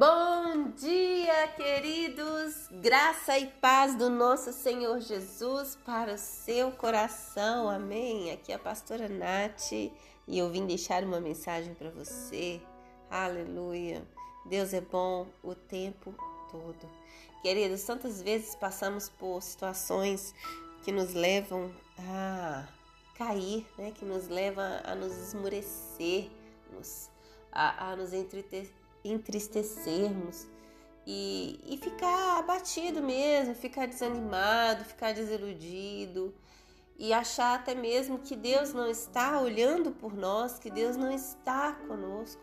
Bom dia, queridos! Graça e paz do nosso Senhor Jesus para o seu coração, amém? Aqui é a pastora Nath e eu vim deixar uma mensagem para você, aleluia! Deus é bom o tempo todo. Queridos, tantas vezes passamos por situações que nos levam a cair, né? que nos levam a nos esmurecer, nos, a, a nos entreter entristecermos e, e ficar abatido mesmo, ficar desanimado, ficar desiludido e achar até mesmo que Deus não está olhando por nós, que Deus não está conosco.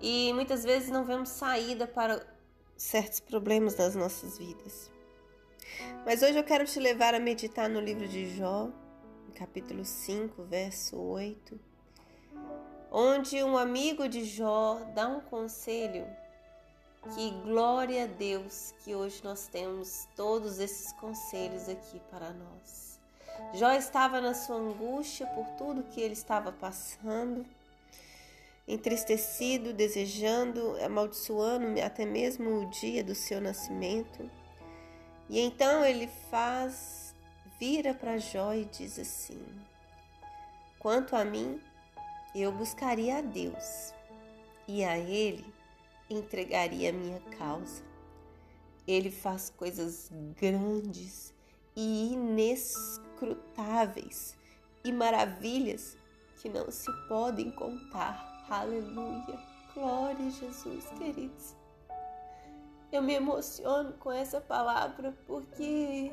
E muitas vezes não vemos saída para certos problemas das nossas vidas. Mas hoje eu quero te levar a meditar no livro de Jó, capítulo 5, verso 8 onde um amigo de Jó dá um conselho que glória a Deus que hoje nós temos todos esses conselhos aqui para nós. Jó estava na sua angústia por tudo que ele estava passando, entristecido, desejando, amaldiçoando até mesmo o dia do seu nascimento. E então ele faz, vira para Jó e diz assim: Quanto a mim, eu buscaria a Deus e a Ele entregaria a minha causa. Ele faz coisas grandes e inescrutáveis e maravilhas que não se podem contar. Aleluia! Glória a Jesus, queridos. Eu me emociono com essa palavra porque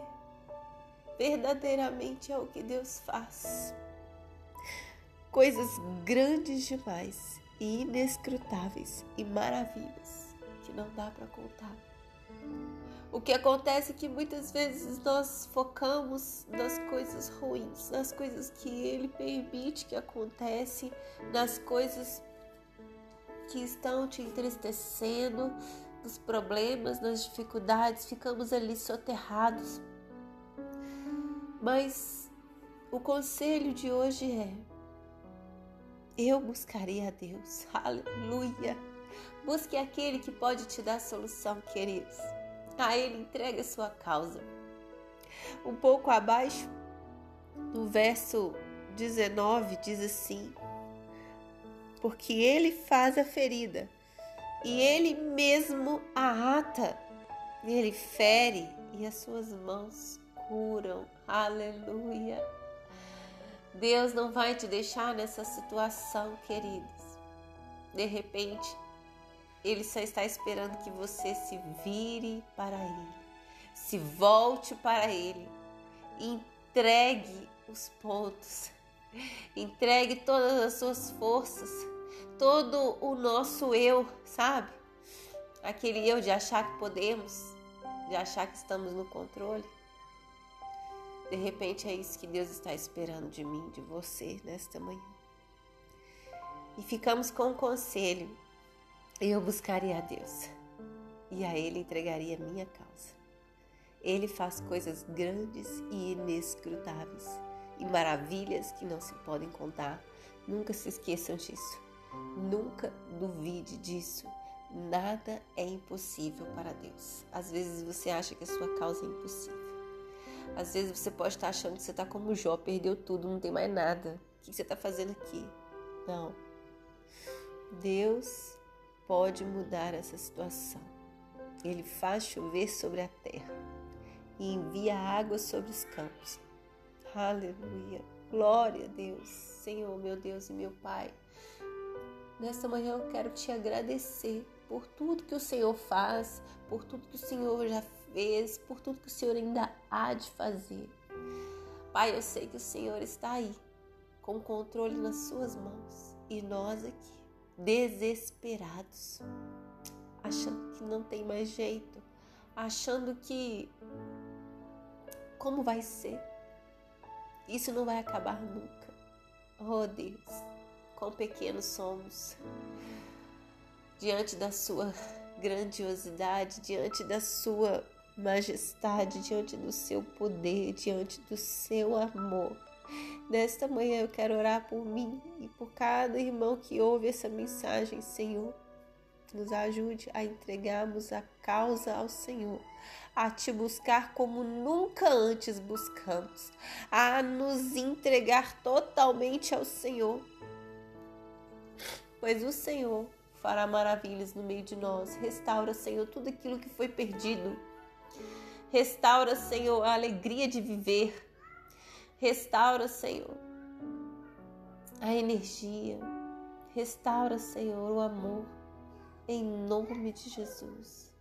verdadeiramente é o que Deus faz coisas grandes demais e inescrutáveis e maravilhas que não dá para contar. O que acontece é que muitas vezes nós focamos nas coisas ruins, nas coisas que ele permite que acontecem, nas coisas que estão te entristecendo, nos problemas, nas dificuldades, ficamos ali soterrados. Mas o conselho de hoje é: eu buscarei a Deus. Aleluia. Busque aquele que pode te dar solução, queridos. A Ele entregue a sua causa. Um pouco abaixo, no verso 19, diz assim: Porque Ele faz a ferida e Ele mesmo a ata. Ele fere e as suas mãos curam. Aleluia. Deus não vai te deixar nessa situação, queridos. De repente, Ele só está esperando que você se vire para Ele, se volte para Ele, entregue os pontos, entregue todas as suas forças, todo o nosso eu, sabe? Aquele eu de achar que podemos, de achar que estamos no controle. De repente é isso que Deus está esperando de mim, de você nesta manhã. E ficamos com o um conselho. Eu buscaria a Deus e a Ele entregaria a minha causa. Ele faz coisas grandes e inescrutáveis e maravilhas que não se podem contar. Nunca se esqueçam disso. Nunca duvide disso. Nada é impossível para Deus. Às vezes você acha que a sua causa é impossível. Às vezes você pode estar achando que você está como Jó, perdeu tudo, não tem mais nada. O que você está fazendo aqui? Não. Deus pode mudar essa situação. Ele faz chover sobre a terra e envia água sobre os campos. Aleluia. Glória a Deus, Senhor, meu Deus e meu Pai. Nesta manhã eu quero te agradecer por tudo que o Senhor faz, por tudo que o Senhor já fez, por tudo que o Senhor ainda há de fazer. Pai, eu sei que o Senhor está aí, com o controle nas suas mãos, e nós aqui, desesperados, achando que não tem mais jeito, achando que como vai ser? Isso não vai acabar nunca. Oh Deus, quão pequenos somos diante da sua grandiosidade, diante da sua majestade, diante do seu poder, diante do seu amor. Nesta manhã eu quero orar por mim e por cada irmão que ouve essa mensagem, Senhor. nos ajude a entregarmos a causa ao Senhor, a te buscar como nunca antes buscamos, a nos entregar totalmente ao Senhor. Pois o Senhor fará maravilhas no meio de nós. Restaura, Senhor, tudo aquilo que foi perdido. Restaura, Senhor, a alegria de viver. Restaura, Senhor, a energia. Restaura, Senhor, o amor. Em nome de Jesus.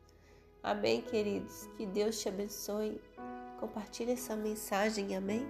Amém, queridos. Que Deus te abençoe. Compartilhe essa mensagem. Amém.